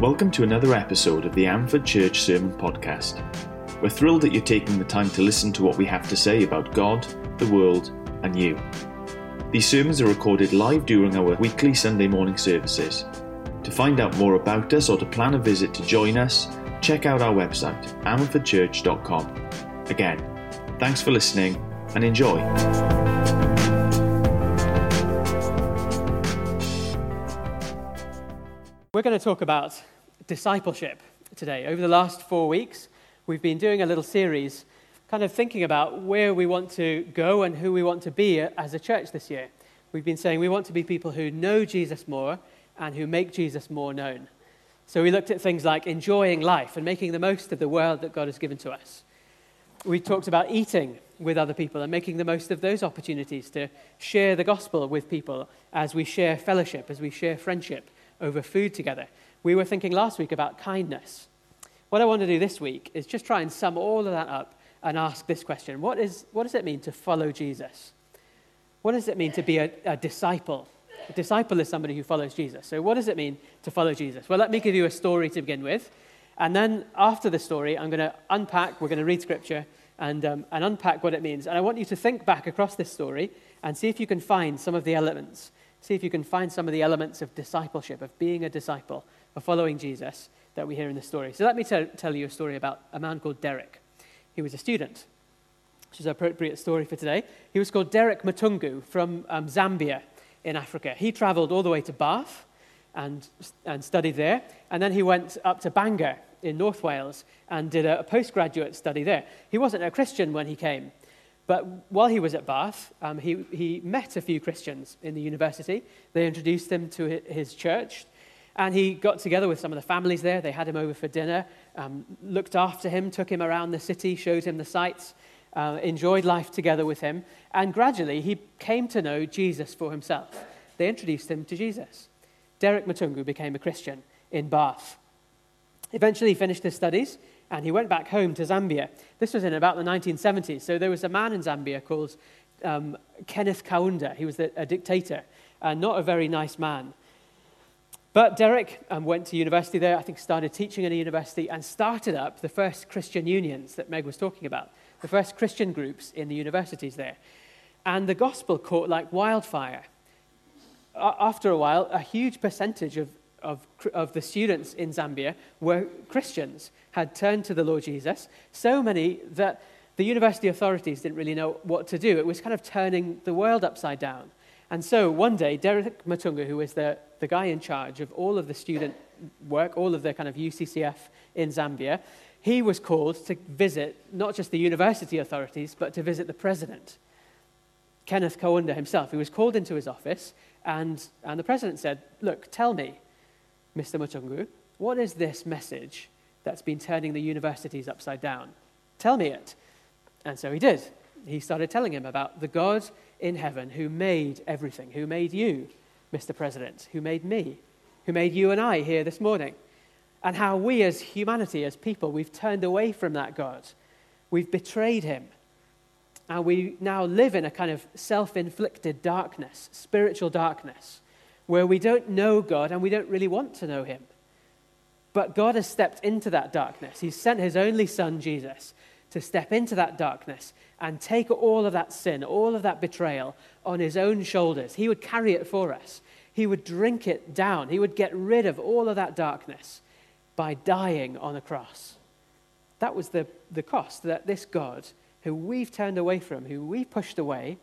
Welcome to another episode of the Amford Church Sermon Podcast. We're thrilled that you're taking the time to listen to what we have to say about God, the world, and you. These sermons are recorded live during our weekly Sunday morning services. To find out more about us or to plan a visit to join us, check out our website, amfordchurch.com. Again, thanks for listening and enjoy. We're going to talk about discipleship today. Over the last four weeks, we've been doing a little series kind of thinking about where we want to go and who we want to be as a church this year. We've been saying we want to be people who know Jesus more and who make Jesus more known. So we looked at things like enjoying life and making the most of the world that God has given to us. We talked about eating with other people and making the most of those opportunities to share the gospel with people as we share fellowship, as we share friendship over food together. We were thinking last week about kindness. What I want to do this week is just try and sum all of that up and ask this question what, is, what does it mean to follow Jesus? What does it mean to be a, a disciple? A disciple is somebody who follows Jesus. So, what does it mean to follow Jesus? Well, let me give you a story to begin with. And then after the story, I'm going to unpack, we're going to read scripture and, um, and unpack what it means. And I want you to think back across this story and see if you can find some of the elements See if you can find some of the elements of discipleship, of being a disciple, of following Jesus that we hear in the story. So let me t- tell you a story about a man called Derek. He was a student, which is an appropriate story for today. He was called Derek Matungu from um, Zambia in Africa. He traveled all the way to Bath and, and studied there, and then he went up to Bangor in North Wales and did a, a postgraduate study there. He wasn't a Christian when he came. But while he was at Bath, um, he, he met a few Christians in the university. They introduced him to his church. And he got together with some of the families there. They had him over for dinner, um, looked after him, took him around the city, showed him the sights, uh, enjoyed life together with him. And gradually, he came to know Jesus for himself. They introduced him to Jesus. Derek Matungu became a Christian in Bath. Eventually, he finished his studies and he went back home to Zambia. This was in about the 1970s. So there was a man in Zambia called um, Kenneth Kaunda. He was a dictator, and not a very nice man. But Derek um, went to university there, I think started teaching at a university, and started up the first Christian unions that Meg was talking about, the first Christian groups in the universities there. And the gospel caught like wildfire. After a while, a huge percentage of of, of the students in Zambia were Christians, had turned to the Lord Jesus, so many that the university authorities didn't really know what to do. It was kind of turning the world upside down. And so one day, Derek Matungu, who was the, the guy in charge of all of the student work, all of the kind of UCCF in Zambia, he was called to visit not just the university authorities, but to visit the president, Kenneth Kaunda himself. He was called into his office, and, and the president said, Look, tell me, Mr. Matungu, what is this message that's been turning the universities upside down? Tell me it. And so he did. He started telling him about the God in heaven who made everything, who made you, Mr. President, who made me, who made you and I here this morning, and how we as humanity, as people, we've turned away from that God. We've betrayed him. And we now live in a kind of self inflicted darkness, spiritual darkness where we don't know God and we don't really want to know Him. But God has stepped into that darkness. He's sent His only Son, Jesus, to step into that darkness and take all of that sin, all of that betrayal on His own shoulders. He would carry it for us, He would drink it down, He would get rid of all of that darkness by dying on a cross. That was the, the cost that this God, who we've turned away from, who we pushed away,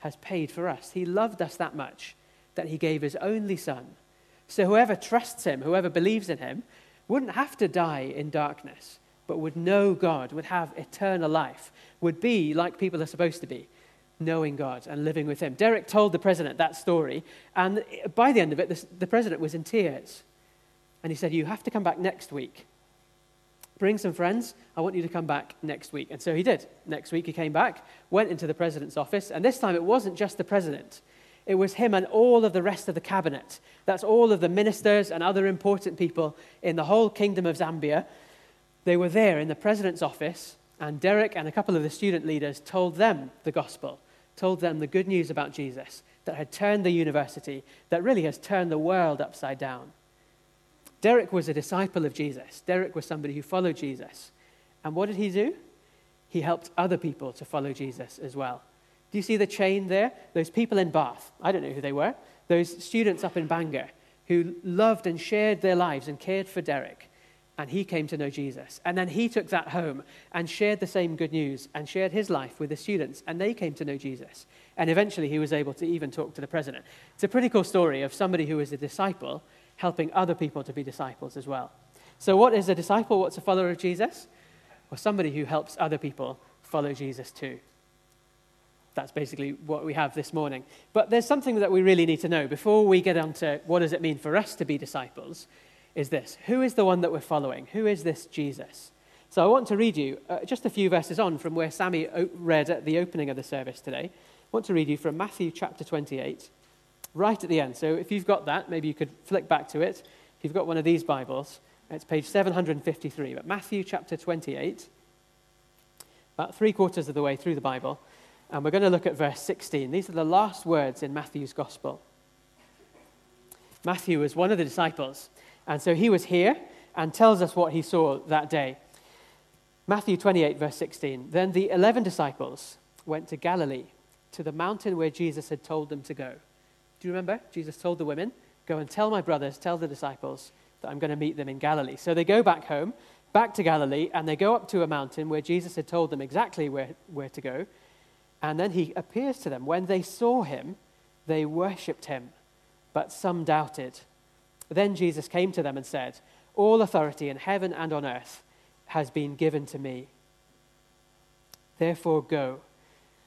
has paid for us. He loved us that much that he gave his only son. So whoever trusts him, whoever believes in him, wouldn't have to die in darkness, but would know God, would have eternal life, would be like people are supposed to be, knowing God and living with him. Derek told the president that story, and by the end of it, the president was in tears. And he said, You have to come back next week. Bring some friends. I want you to come back next week. And so he did. Next week, he came back, went into the president's office, and this time it wasn't just the president. It was him and all of the rest of the cabinet. That's all of the ministers and other important people in the whole kingdom of Zambia. They were there in the president's office, and Derek and a couple of the student leaders told them the gospel, told them the good news about Jesus that had turned the university, that really has turned the world upside down. Derek was a disciple of Jesus. Derek was somebody who followed Jesus. And what did he do? He helped other people to follow Jesus as well. Do you see the chain there? Those people in Bath, I don't know who they were, those students up in Bangor who loved and shared their lives and cared for Derek. And he came to know Jesus. And then he took that home and shared the same good news and shared his life with the students. And they came to know Jesus. And eventually he was able to even talk to the president. It's a pretty cool story of somebody who was a disciple helping other people to be disciples as well. So, what is a disciple? What's a follower of Jesus? Well, somebody who helps other people follow Jesus too. That's basically what we have this morning. But there's something that we really need to know before we get on to what does it mean for us to be disciples is this. Who is the one that we're following? Who is this Jesus? So I want to read you uh, just a few verses on from where Sammy read at the opening of the service today. I want to read you from Matthew chapter 28, right at the end. So if you've got that, maybe you could flick back to it. If you've got one of these Bibles, it's page 753. But Matthew chapter 28, about three quarters of the way through the Bible. And we're going to look at verse 16. These are the last words in Matthew's gospel. Matthew was one of the disciples, and so he was here and tells us what he saw that day. Matthew 28, verse 16. Then the 11 disciples went to Galilee, to the mountain where Jesus had told them to go. Do you remember? Jesus told the women, Go and tell my brothers, tell the disciples that I'm going to meet them in Galilee. So they go back home, back to Galilee, and they go up to a mountain where Jesus had told them exactly where, where to go. And then he appears to them. When they saw him, they worshipped him, but some doubted. Then Jesus came to them and said, All authority in heaven and on earth has been given to me. Therefore, go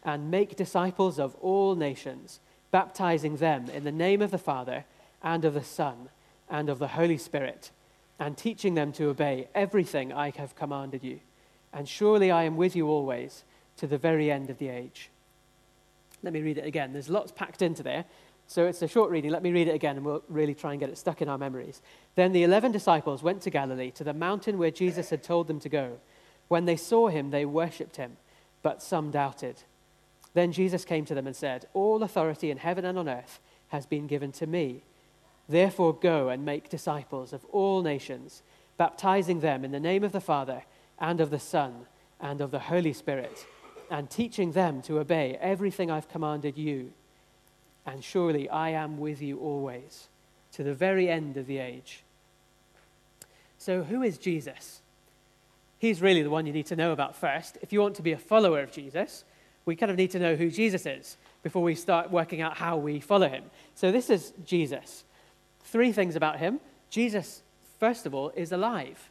and make disciples of all nations, baptizing them in the name of the Father and of the Son and of the Holy Spirit, and teaching them to obey everything I have commanded you. And surely I am with you always to the very end of the age. Let me read it again. There's lots packed into there. So it's a short reading. Let me read it again and we'll really try and get it stuck in our memories. Then the eleven disciples went to Galilee, to the mountain where Jesus had told them to go. When they saw him, they worshipped him, but some doubted. Then Jesus came to them and said, All authority in heaven and on earth has been given to me. Therefore, go and make disciples of all nations, baptizing them in the name of the Father and of the Son and of the Holy Spirit and teaching them to obey everything I've commanded you. And surely I am with you always, to the very end of the age. So, who is Jesus? He's really the one you need to know about first. If you want to be a follower of Jesus, we kind of need to know who Jesus is before we start working out how we follow him. So, this is Jesus. Three things about him. Jesus, first of all, is alive.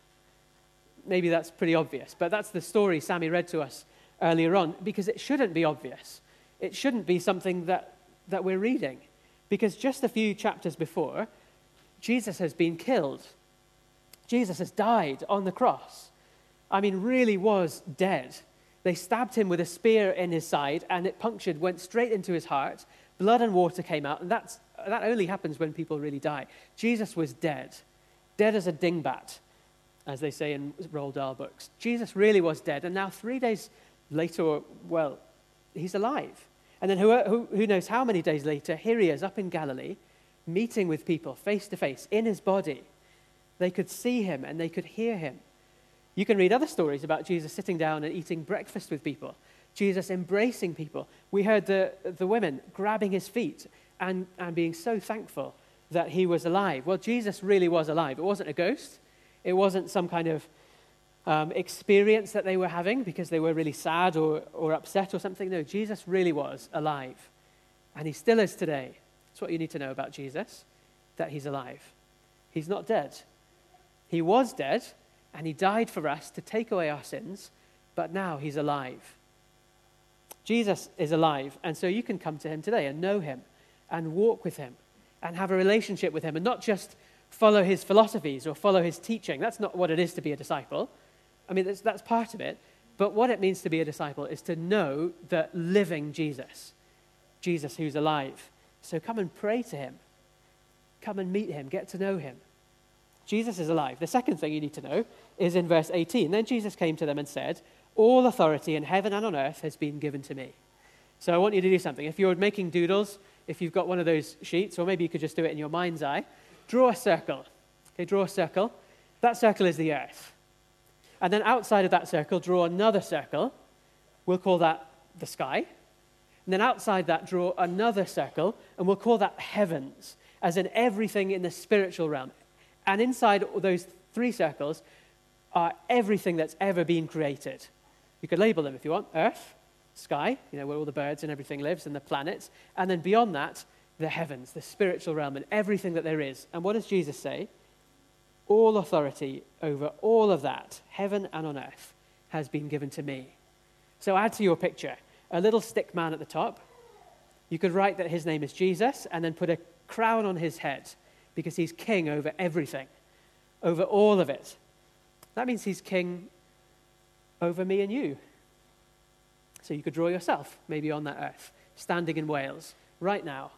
Maybe that's pretty obvious, but that's the story Sammy read to us earlier on because it shouldn't be obvious. It shouldn't be something that, that we're reading. Because just a few chapters before, Jesus has been killed. Jesus has died on the cross. I mean, really was dead. They stabbed him with a spear in his side, and it punctured, went straight into his heart. Blood and water came out, and that's, that only happens when people really die. Jesus was dead, dead as a dingbat, as they say in Roald Dahl books. Jesus really was dead, and now, three days later, well, he's alive. And then who, who, who knows how many days later, here he is up in Galilee, meeting with people face to face in his body. They could see him and they could hear him. You can read other stories about Jesus sitting down and eating breakfast with people, Jesus embracing people. We heard the, the women grabbing his feet and, and being so thankful that he was alive. Well, Jesus really was alive. It wasn't a ghost, it wasn't some kind of um, experience that they were having because they were really sad or, or upset or something. No, Jesus really was alive. And he still is today. That's what you need to know about Jesus that he's alive. He's not dead. He was dead, and he died for us to take away our sins, but now he's alive. Jesus is alive, and so you can come to him today and know him and walk with him and have a relationship with him and not just follow his philosophies or follow his teaching. That's not what it is to be a disciple. I mean, that's, that's part of it. But what it means to be a disciple is to know the living Jesus, Jesus who's alive. So come and pray to him. Come and meet him, get to know him. Jesus is alive. The second thing you need to know is in verse 18. Then Jesus came to them and said, All authority in heaven and on earth has been given to me. So I want you to do something. If you're making doodles, if you've got one of those sheets, or maybe you could just do it in your mind's eye, draw a circle. Okay, draw a circle. That circle is the earth. And then outside of that circle, draw another circle. We'll call that the sky. And then outside that, draw another circle, and we'll call that heavens, as in everything in the spiritual realm. And inside those three circles are everything that's ever been created. You could label them if you want earth, sky, you know, where all the birds and everything lives, and the planets. And then beyond that, the heavens, the spiritual realm, and everything that there is. And what does Jesus say? All authority over all of that, heaven and on earth, has been given to me. So add to your picture a little stick man at the top. You could write that his name is Jesus and then put a crown on his head because he's king over everything, over all of it. That means he's king over me and you. So you could draw yourself, maybe on that earth, standing in Wales right now.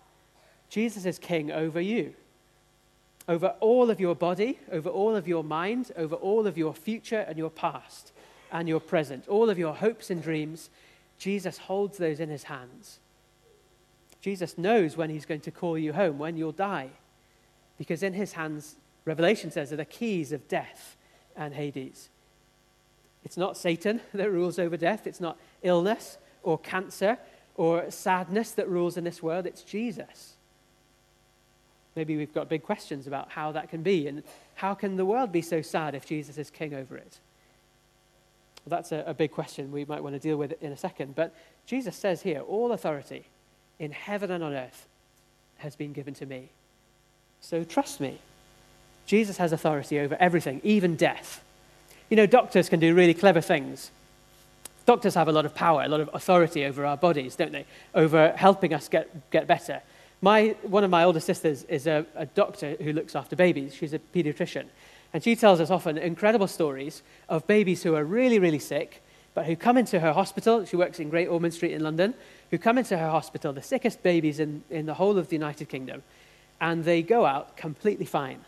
Jesus is king over you, over all of your body, over all of your mind, over all of your future and your past and your present, all of your hopes and dreams. Jesus holds those in his hands. Jesus knows when he's going to call you home, when you'll die, because in his hands, Revelation says, are the keys of death and Hades. It's not Satan that rules over death, it's not illness or cancer or sadness that rules in this world, it's Jesus. Maybe we've got big questions about how that can be and how can the world be so sad if Jesus is king over it? Well, that's a, a big question we might want to deal with in a second. But Jesus says here, all authority in heaven and on earth has been given to me. So trust me. Jesus has authority over everything, even death. You know, doctors can do really clever things. Doctors have a lot of power, a lot of authority over our bodies, don't they? Over helping us get, get better. My, one of my older sisters is a, a doctor who looks after babies. She's a pediatrician. And she tells us often incredible stories of babies who are really, really sick, but who come into her hospital. She works in Great Ormond Street in London, who come into her hospital, the sickest babies in, in the whole of the United Kingdom, and they go out completely fine.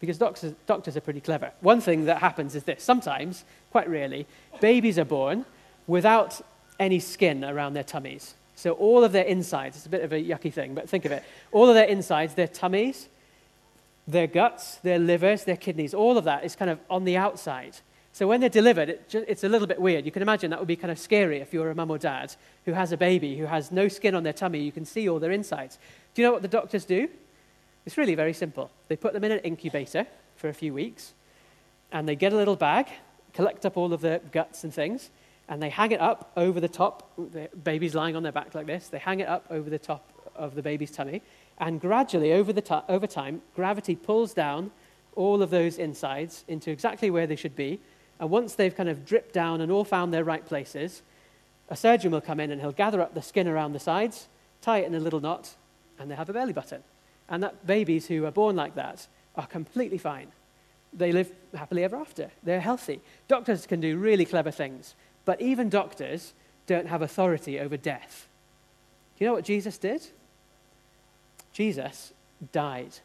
Because doctors, doctors are pretty clever. One thing that happens is this sometimes, quite rarely, babies are born without any skin around their tummies. So all of their insides, it's a bit of a yucky thing, but think of it. All of their insides, their tummies, their guts, their livers, their kidneys, all of that is kind of on the outside. So when they're delivered, it it's a little bit weird. You can imagine that would be kind of scary if you were a mum or dad who has a baby who has no skin on their tummy. You can see all their insides. Do you know what the doctors do? It's really very simple. They put them in an incubator for a few weeks, and they get a little bag, collect up all of the guts and things, and they hang it up over the top. The baby's lying on their back like this. They hang it up over the top of the baby's tummy, and gradually, over, the t- over time, gravity pulls down all of those insides into exactly where they should be. And once they've kind of dripped down and all found their right places, a surgeon will come in and he'll gather up the skin around the sides, tie it in a little knot, and they have a belly button. And that babies who are born like that are completely fine. They live happily ever after. They're healthy. Doctors can do really clever things, but even doctors don't have authority over death. Do you know what Jesus did? Jesus died.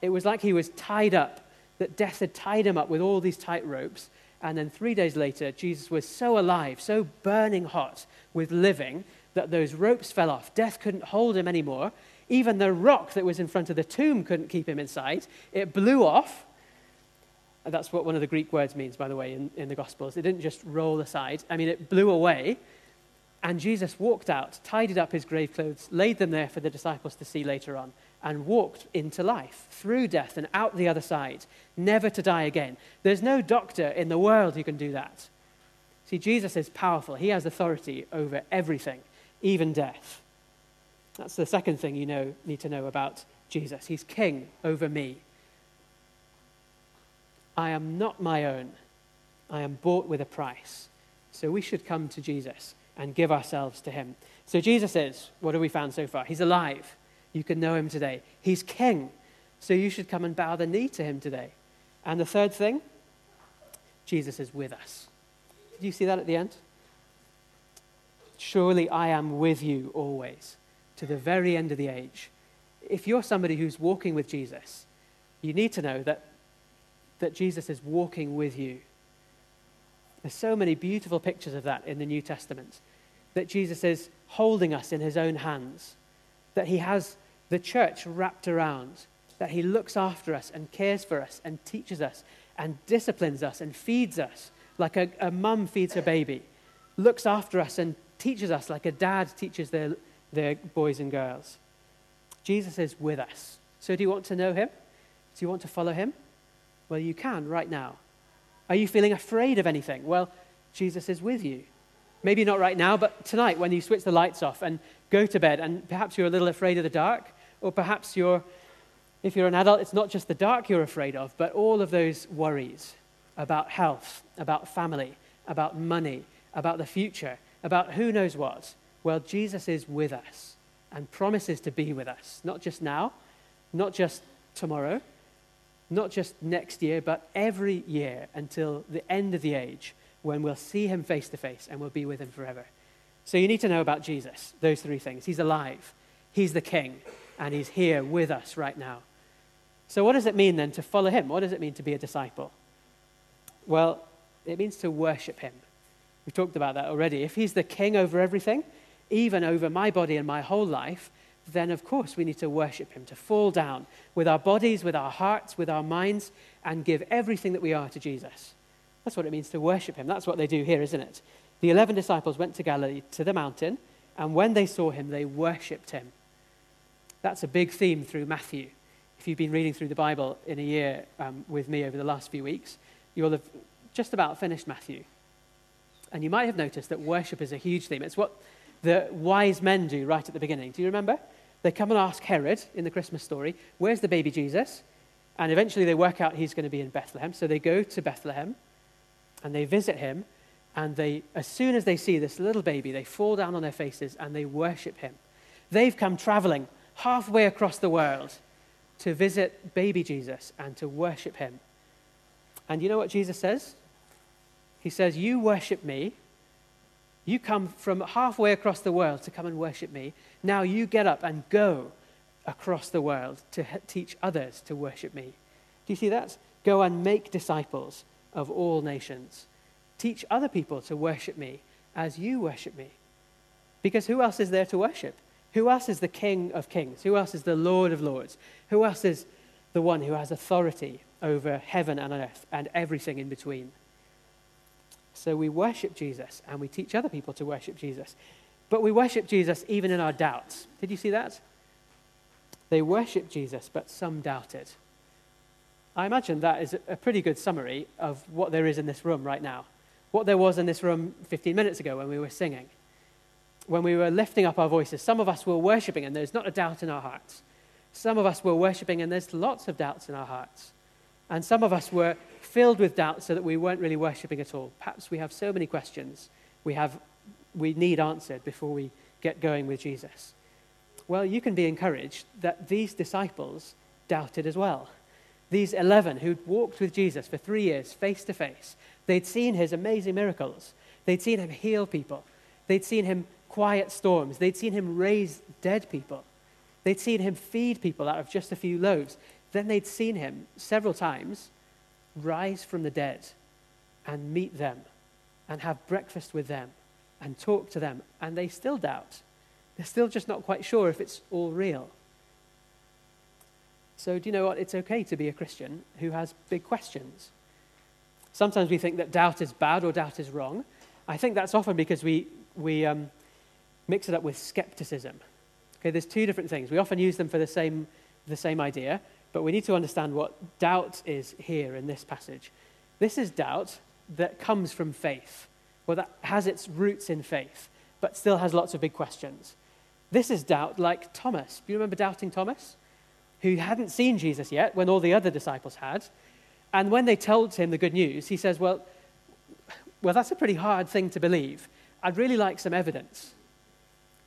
It was like he was tied up, that death had tied him up with all these tight ropes. And then three days later, Jesus was so alive, so burning hot with living, that those ropes fell off. Death couldn't hold him anymore. Even the rock that was in front of the tomb couldn't keep him inside. It blew off. That's what one of the Greek words means, by the way, in, in the Gospels. It didn't just roll aside. I mean, it blew away. And Jesus walked out, tidied up his grave clothes, laid them there for the disciples to see later on, and walked into life, through death and out the other side, never to die again. There's no doctor in the world who can do that. See, Jesus is powerful. He has authority over everything, even death. That's the second thing you know, need to know about Jesus. He's king over me. I am not my own. I am bought with a price. So we should come to Jesus and give ourselves to him. So Jesus is, what have we found so far? He's alive. You can know him today. He's king. So you should come and bow the knee to him today. And the third thing, Jesus is with us. Did you see that at the end? Surely I am with you always, to the very end of the age. If you're somebody who's walking with Jesus, you need to know that, that Jesus is walking with you. There's so many beautiful pictures of that in the New Testament. That Jesus is holding us in his own hands, that he has the church wrapped around, that He looks after us and cares for us and teaches us and disciplines us and feeds us like a, a mum feeds her baby, looks after us and teaches us like a dad teaches their, their boys and girls. Jesus is with us. So, do you want to know Him? Do you want to follow Him? Well, you can right now. Are you feeling afraid of anything? Well, Jesus is with you. Maybe not right now, but tonight when you switch the lights off and go to bed, and perhaps you're a little afraid of the dark, or perhaps you're, if you're an adult, it's not just the dark you're afraid of, but all of those worries about health, about family, about money, about the future, about who knows what. Well, Jesus is with us and promises to be with us, not just now, not just tomorrow, not just next year, but every year until the end of the age when we'll see him face to face and we'll be with him forever. So you need to know about Jesus, those three things. He's alive, he's the king, and he's here with us right now. So, what does it mean then to follow him? What does it mean to be a disciple? Well, it means to worship him. We've talked about that already. If he's the king over everything, even over my body and my whole life, then of course we need to worship him, to fall down with our bodies, with our hearts, with our minds, and give everything that we are to Jesus. That's what it means to worship him. That's what they do here, isn't it? The 11 disciples went to Galilee, to the mountain, and when they saw him, they worshipped him. That's a big theme through Matthew. If you've been reading through the Bible in a year um, with me over the last few weeks, you'll have just about finished Matthew. And you might have noticed that worship is a huge theme. It's what the wise men do right at the beginning. Do you remember? They come and ask Herod in the Christmas story, Where's the baby Jesus? And eventually they work out he's going to be in Bethlehem. So they go to Bethlehem and they visit him. And they, as soon as they see this little baby, they fall down on their faces and they worship him. They've come traveling halfway across the world to visit baby Jesus and to worship him. And you know what Jesus says? He says, You worship me. You come from halfway across the world to come and worship me. Now you get up and go across the world to teach others to worship me. Do you see that? Go and make disciples of all nations. Teach other people to worship me as you worship me. Because who else is there to worship? Who else is the King of kings? Who else is the Lord of lords? Who else is the one who has authority over heaven and earth and everything in between? So we worship Jesus and we teach other people to worship Jesus. But we worship Jesus even in our doubts. Did you see that? They worship Jesus, but some doubted. I imagine that is a pretty good summary of what there is in this room right now. What there was in this room 15 minutes ago when we were singing. When we were lifting up our voices, some of us were worshipping and there's not a doubt in our hearts. Some of us were worshipping and there's lots of doubts in our hearts. And some of us were filled with doubt so that we weren't really worshipping at all. Perhaps we have so many questions we, have, we need answered before we get going with Jesus. Well, you can be encouraged that these disciples doubted as well. These 11 who'd walked with Jesus for three years, face to face, they'd seen his amazing miracles. They'd seen him heal people. They'd seen him quiet storms. They'd seen him raise dead people. They'd seen him feed people out of just a few loaves. Then they'd seen him several times rise from the dead and meet them and have breakfast with them and talk to them, and they still doubt. They're still just not quite sure if it's all real. So, do you know what? It's okay to be a Christian who has big questions. Sometimes we think that doubt is bad or doubt is wrong. I think that's often because we, we um, mix it up with skepticism. Okay, there's two different things. We often use them for the same, the same idea, but we need to understand what doubt is here in this passage. This is doubt that comes from faith, or that has its roots in faith, but still has lots of big questions. This is doubt like Thomas. Do you remember doubting Thomas? Who hadn't seen Jesus yet when all the other disciples had. And when they told him the good news, he says, Well, well, that's a pretty hard thing to believe. I'd really like some evidence.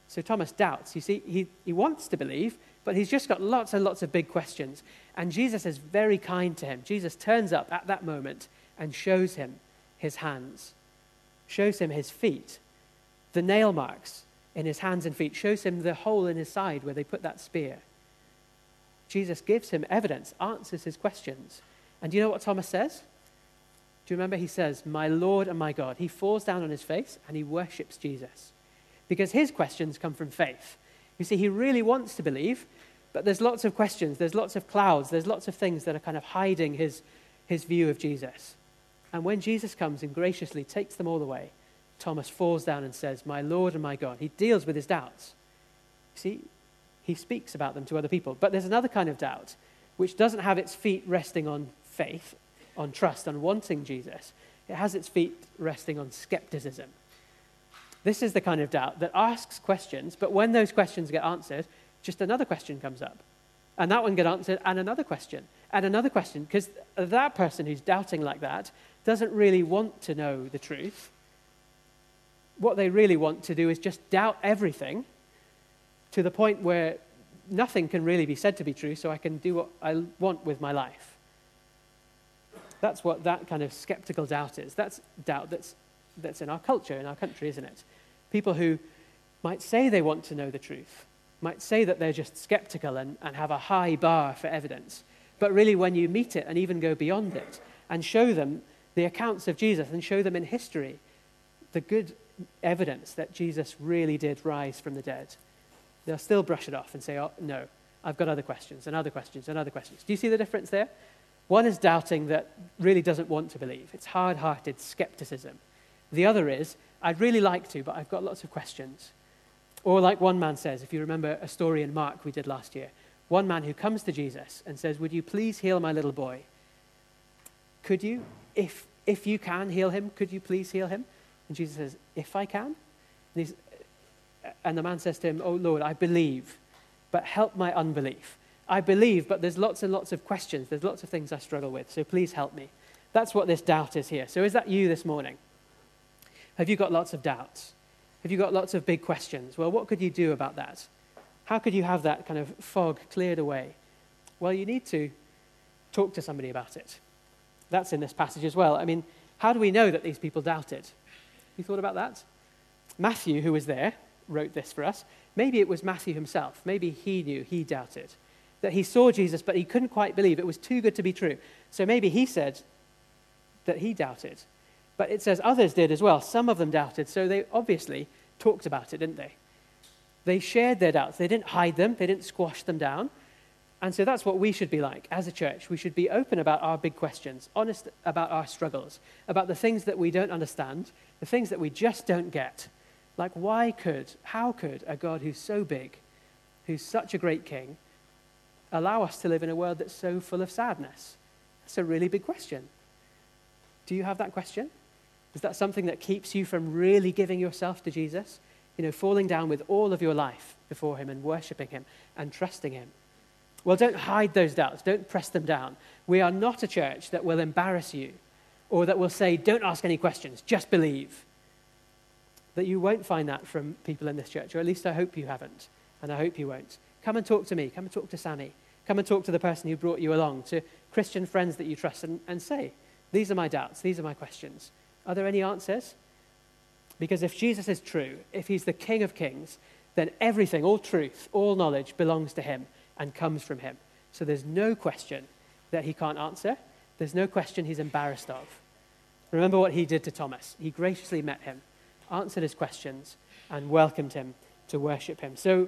So Thomas doubts. You see, he, he wants to believe, but he's just got lots and lots of big questions. And Jesus is very kind to him. Jesus turns up at that moment and shows him his hands, shows him his feet, the nail marks in his hands and feet, shows him the hole in his side where they put that spear. Jesus gives him evidence, answers his questions. And do you know what Thomas says? Do you remember? He says, My Lord and my God. He falls down on his face and he worships Jesus because his questions come from faith. You see, he really wants to believe, But there's lots of questions, there's lots of clouds, there's lots of things that are kind of hiding his, his view of Jesus. And when Jesus comes and graciously takes them all away, Thomas falls down and says, My Lord and my God. He deals with his doubts. You see, he speaks about them to other people. But there's another kind of doubt which doesn't have its feet resting on faith, on trust, on wanting Jesus. It has its feet resting on skepticism. This is the kind of doubt that asks questions, but when those questions get answered, just another question comes up. And that one gets answered, and another question, and another question, because that person who's doubting like that doesn't really want to know the truth. What they really want to do is just doubt everything to the point where nothing can really be said to be true, so I can do what I want with my life. That's what that kind of skeptical doubt is. That's doubt that's, that's in our culture, in our country, isn't it? People who might say they want to know the truth, might say that they're just skeptical and, and have a high bar for evidence. But really, when you meet it and even go beyond it and show them the accounts of Jesus and show them in history the good evidence that Jesus really did rise from the dead, they'll still brush it off and say, oh, no, I've got other questions and other questions and other questions. Do you see the difference there? One is doubting that really doesn't want to believe. It's hard hearted skepticism. The other is, I'd really like to, but I've got lots of questions. Or, like one man says, if you remember a story in Mark we did last year, one man who comes to Jesus and says, Would you please heal my little boy? Could you? If, if you can heal him, could you please heal him? And Jesus says, If I can? And, uh, and the man says to him, Oh Lord, I believe, but help my unbelief. I believe, but there's lots and lots of questions. There's lots of things I struggle with, so please help me. That's what this doubt is here. So, is that you this morning? Have you got lots of doubts? Have you got lots of big questions? Well, what could you do about that? How could you have that kind of fog cleared away? Well, you need to talk to somebody about it. That's in this passage as well. I mean, how do we know that these people doubted? You thought about that? Matthew, who was there, wrote this for us. Maybe it was Matthew himself. Maybe he knew, he doubted. That he saw Jesus, but he couldn't quite believe. It was too good to be true. So maybe he said that he doubted. But it says others did as well. Some of them doubted. So they obviously talked about it, didn't they? They shared their doubts. They didn't hide them, they didn't squash them down. And so that's what we should be like as a church. We should be open about our big questions, honest about our struggles, about the things that we don't understand, the things that we just don't get. Like, why could, how could a God who's so big, who's such a great king, allow us to live in a world that's so full of sadness? That's a really big question. Do you have that question? Is that something that keeps you from really giving yourself to Jesus? You know, falling down with all of your life before Him and worshiping Him and trusting Him? Well, don't hide those doubts. Don't press them down. We are not a church that will embarrass you or that will say, don't ask any questions, just believe. That you won't find that from people in this church, or at least I hope you haven't, and I hope you won't. Come and talk to me. Come and talk to Sammy. Come and talk to the person who brought you along, to Christian friends that you trust, and, and say, These are my doubts. These are my questions. Are there any answers? Because if Jesus is true, if he's the King of kings, then everything, all truth, all knowledge belongs to him and comes from him. So there's no question that he can't answer. There's no question he's embarrassed of. Remember what he did to Thomas. He graciously met him, answered his questions, and welcomed him to worship him. So,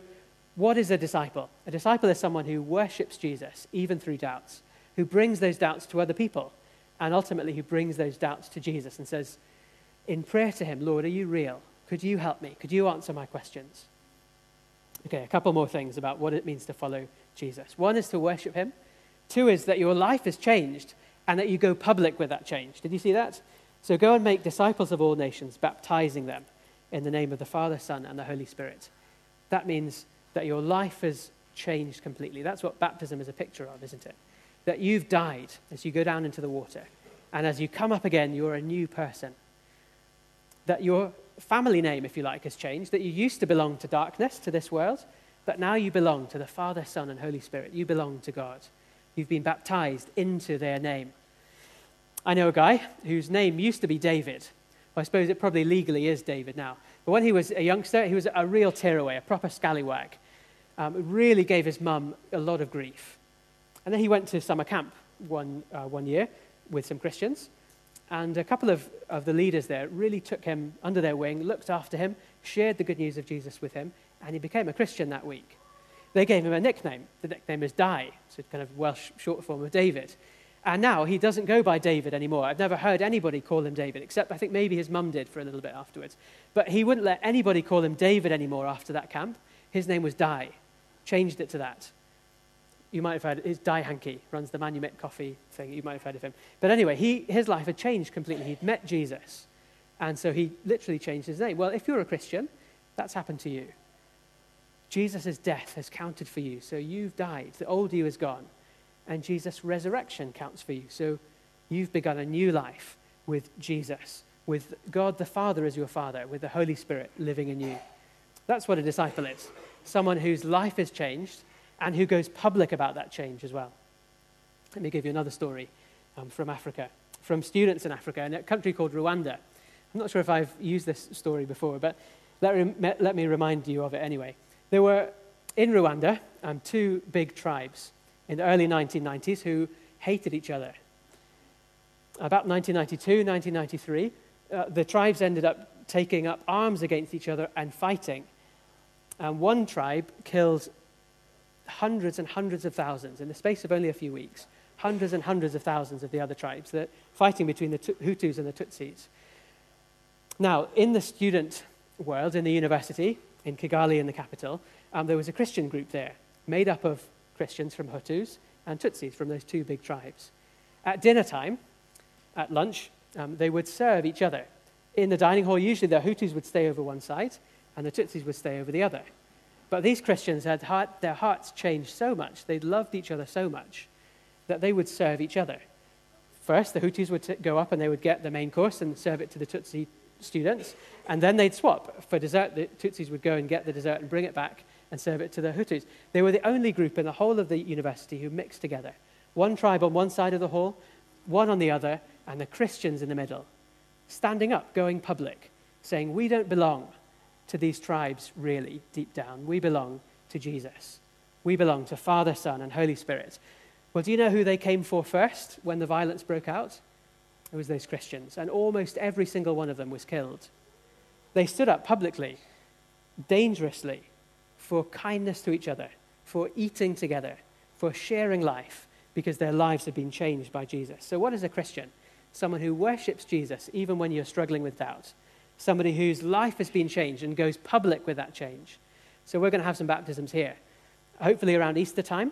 what is a disciple? A disciple is someone who worships Jesus, even through doubts, who brings those doubts to other people, and ultimately he brings those doubts to Jesus and says, in prayer to him, Lord, are you real? Could you help me? Could you answer my questions? Okay, a couple more things about what it means to follow Jesus. One is to worship him. Two is that your life has changed and that you go public with that change. Did you see that? So go and make disciples of all nations, baptizing them in the name of the Father, Son, and the Holy Spirit. That means that your life has changed completely. That's what baptism is a picture of, isn't it? That you've died as you go down into the water. And as you come up again, you're a new person. That your family name, if you like, has changed, that you used to belong to darkness, to this world, but now you belong to the Father, Son, and Holy Spirit. You belong to God. You've been baptized into their name. I know a guy whose name used to be David. Well, I suppose it probably legally is David now. But when he was a youngster, he was a real tearaway, a proper scallywag. Um, really gave his mum a lot of grief. And then he went to summer camp one, uh, one year with some Christians. And a couple of, of the leaders there really took him under their wing, looked after him, shared the good news of Jesus with him, and he became a Christian that week. they gave him a nickname. The nickname is it's a kind of Welsh short form of David. And now he doesn't go by David anymore. I've never heard anybody call him David, except I think maybe his mum did for a little bit afterwards. But he wouldn't let anybody call him David anymore after that camp. His name was Dai. Changed it to that. You might have heard his Dai Hankey runs the Manumit coffee thing. You might have heard of him. But anyway, he, his life had changed completely. He'd met Jesus. And so he literally changed his name. Well, if you're a Christian, that's happened to you. Jesus' death has counted for you. So you've died. The old you is gone and Jesus' resurrection counts for you. So you've begun a new life with Jesus, with God the Father as your Father, with the Holy Spirit living in you. That's what a disciple is someone whose life is changed and who goes public about that change as well. Let me give you another story um, from Africa, from students in Africa in a country called Rwanda. I'm not sure if I've used this story before, but let, let me remind you of it anyway. There were in Rwanda um, two big tribes in the early 1990s who hated each other. About 1992, 1993, uh, the tribes ended up taking up arms against each other and fighting. And one tribe killed hundreds and hundreds of thousands in the space of only a few weeks. Hundreds and hundreds of thousands of the other tribes, that fighting between the Hutus and the Tutsis. Now, in the student world, in the university, in Kigali, in the capital, um, there was a Christian group there made up of Christians from Hutus and Tutsis from those two big tribes. At dinner time, at lunch, um, they would serve each other. In the dining hall, usually the Hutus would stay over one side and the Tutsis would stay over the other. But these Christians had heart, their hearts changed so much, they loved each other so much, that they would serve each other. First, the Hutus would t- go up and they would get the main course and serve it to the Tutsi students, and then they'd swap. For dessert, the Tutsis would go and get the dessert and bring it back, and serve it to the Hutus. They were the only group in the whole of the university who mixed together. One tribe on one side of the hall, one on the other, and the Christians in the middle, standing up, going public, saying, We don't belong to these tribes, really, deep down. We belong to Jesus. We belong to Father, Son, and Holy Spirit. Well, do you know who they came for first when the violence broke out? It was those Christians, and almost every single one of them was killed. They stood up publicly, dangerously, for kindness to each other, for eating together, for sharing life, because their lives have been changed by Jesus. So, what is a Christian? Someone who worships Jesus even when you're struggling with doubt. Somebody whose life has been changed and goes public with that change. So, we're going to have some baptisms here. Hopefully, around Easter time.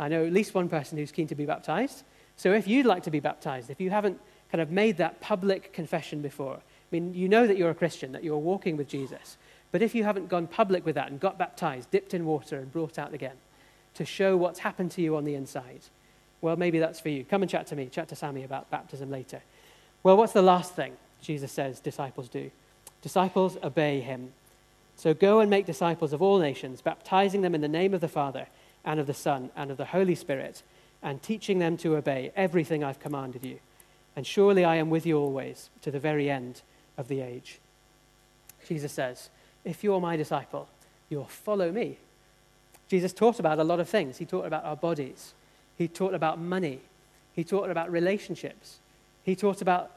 I know at least one person who's keen to be baptized. So, if you'd like to be baptized, if you haven't kind of made that public confession before, I mean, you know that you're a Christian, that you're walking with Jesus. But if you haven't gone public with that and got baptized, dipped in water, and brought out again to show what's happened to you on the inside, well, maybe that's for you. Come and chat to me, chat to Sammy about baptism later. Well, what's the last thing Jesus says disciples do? Disciples obey him. So go and make disciples of all nations, baptizing them in the name of the Father and of the Son and of the Holy Spirit, and teaching them to obey everything I've commanded you. And surely I am with you always to the very end of the age. Jesus says, if you're my disciple, you'll follow me. Jesus taught about a lot of things. He taught about our bodies, he taught about money, he taught about relationships, he taught about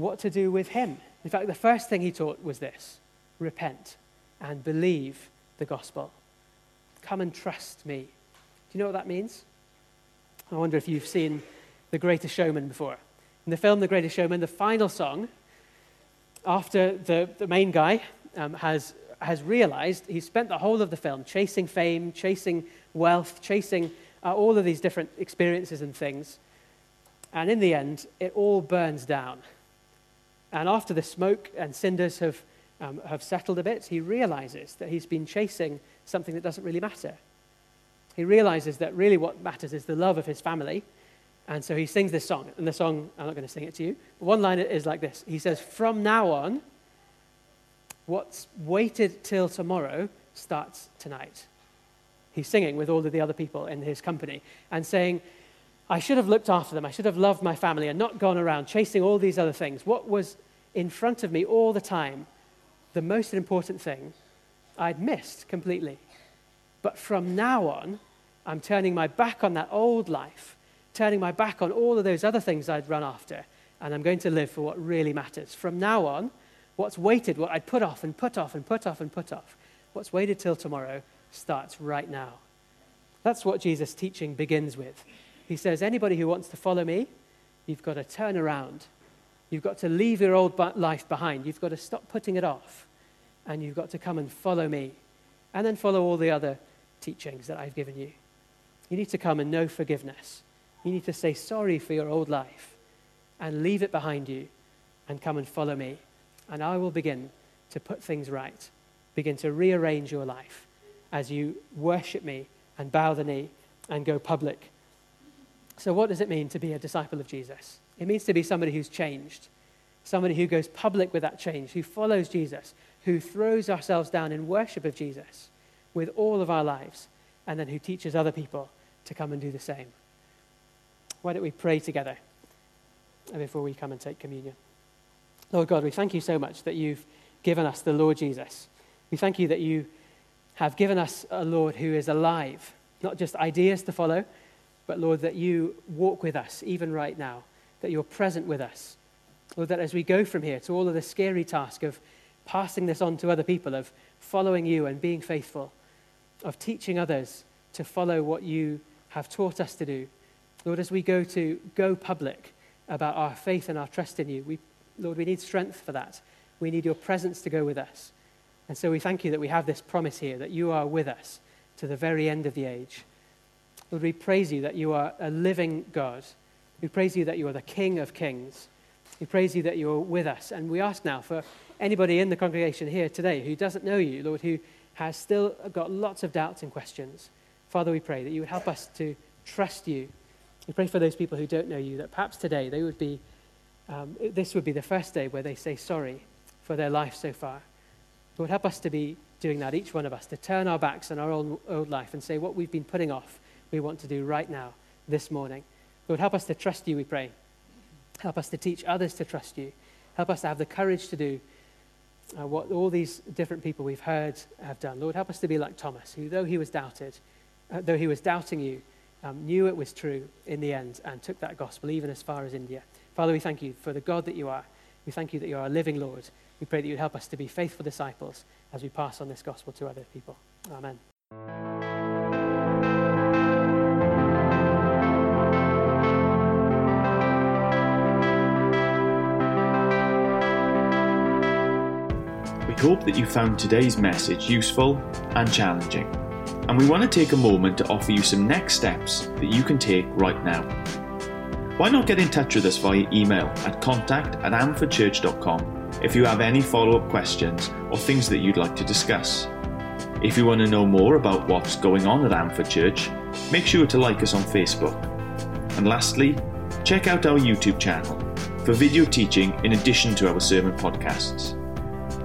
what to do with him. In fact, the first thing he taught was this repent and believe the gospel. Come and trust me. Do you know what that means? I wonder if you've seen The Greatest Showman before. In the film The Greatest Showman, the final song, after the, the main guy um, has, has realized he's spent the whole of the film chasing fame, chasing wealth, chasing uh, all of these different experiences and things. And in the end, it all burns down. And after the smoke and cinders have, um, have settled a bit, he realizes that he's been chasing something that doesn't really matter. He realizes that really what matters is the love of his family. And so he sings this song. And the song, I'm not going to sing it to you. One line is like this He says, From now on, What's waited till tomorrow starts tonight. He's singing with all of the other people in his company and saying, I should have looked after them. I should have loved my family and not gone around chasing all these other things. What was in front of me all the time, the most important thing, I'd missed completely. But from now on, I'm turning my back on that old life, turning my back on all of those other things I'd run after, and I'm going to live for what really matters. From now on, What's waited, what I'd put off and put off and put off and put off, what's waited till tomorrow starts right now. That's what Jesus' teaching begins with. He says, Anybody who wants to follow me, you've got to turn around. You've got to leave your old life behind. You've got to stop putting it off. And you've got to come and follow me. And then follow all the other teachings that I've given you. You need to come and know forgiveness. You need to say sorry for your old life and leave it behind you and come and follow me. And I will begin to put things right, begin to rearrange your life as you worship me and bow the knee and go public. So, what does it mean to be a disciple of Jesus? It means to be somebody who's changed, somebody who goes public with that change, who follows Jesus, who throws ourselves down in worship of Jesus with all of our lives, and then who teaches other people to come and do the same. Why don't we pray together before we come and take communion? Lord God, we thank you so much that you've given us the Lord Jesus. We thank you that you have given us a Lord who is alive, not just ideas to follow, but Lord, that you walk with us even right now, that you're present with us. Lord, that as we go from here to all of the scary task of passing this on to other people, of following you and being faithful, of teaching others to follow what you have taught us to do. Lord, as we go to go public about our faith and our trust in you, we, Lord, we need strength for that. We need your presence to go with us. And so we thank you that we have this promise here that you are with us to the very end of the age. Lord, we praise you that you are a living God. We praise you that you are the King of kings. We praise you that you are with us. And we ask now for anybody in the congregation here today who doesn't know you, Lord, who has still got lots of doubts and questions. Father, we pray that you would help us to trust you. We pray for those people who don't know you, that perhaps today they would be, um, this would be the first day where they say sorry for their life so far. Lord, help us to be doing that, each one of us, to turn our backs on our old, old life and say what we've been putting off, we want to do right now, this morning. Lord, help us to trust you, we pray. Help us to teach others to trust you. Help us to have the courage to do uh, what all these different people we've heard have done. Lord, help us to be like Thomas, who, though he was doubted, uh, though he was doubting you, um, knew it was true in the end and took that gospel even as far as India. Father, we thank you for the God that you are. We thank you that you are a living Lord. We pray that you'd help us to be faithful disciples as we pass on this gospel to other people. Amen. Hope that you found today's message useful and challenging and we want to take a moment to offer you some next steps that you can take right now. Why not get in touch with us via email at contact at amfordchurch.com if you have any follow up questions or things that you'd like to discuss. If you want to know more about what's going on at Amford Church, make sure to like us on Facebook. And lastly, check out our YouTube channel for video teaching in addition to our sermon podcasts.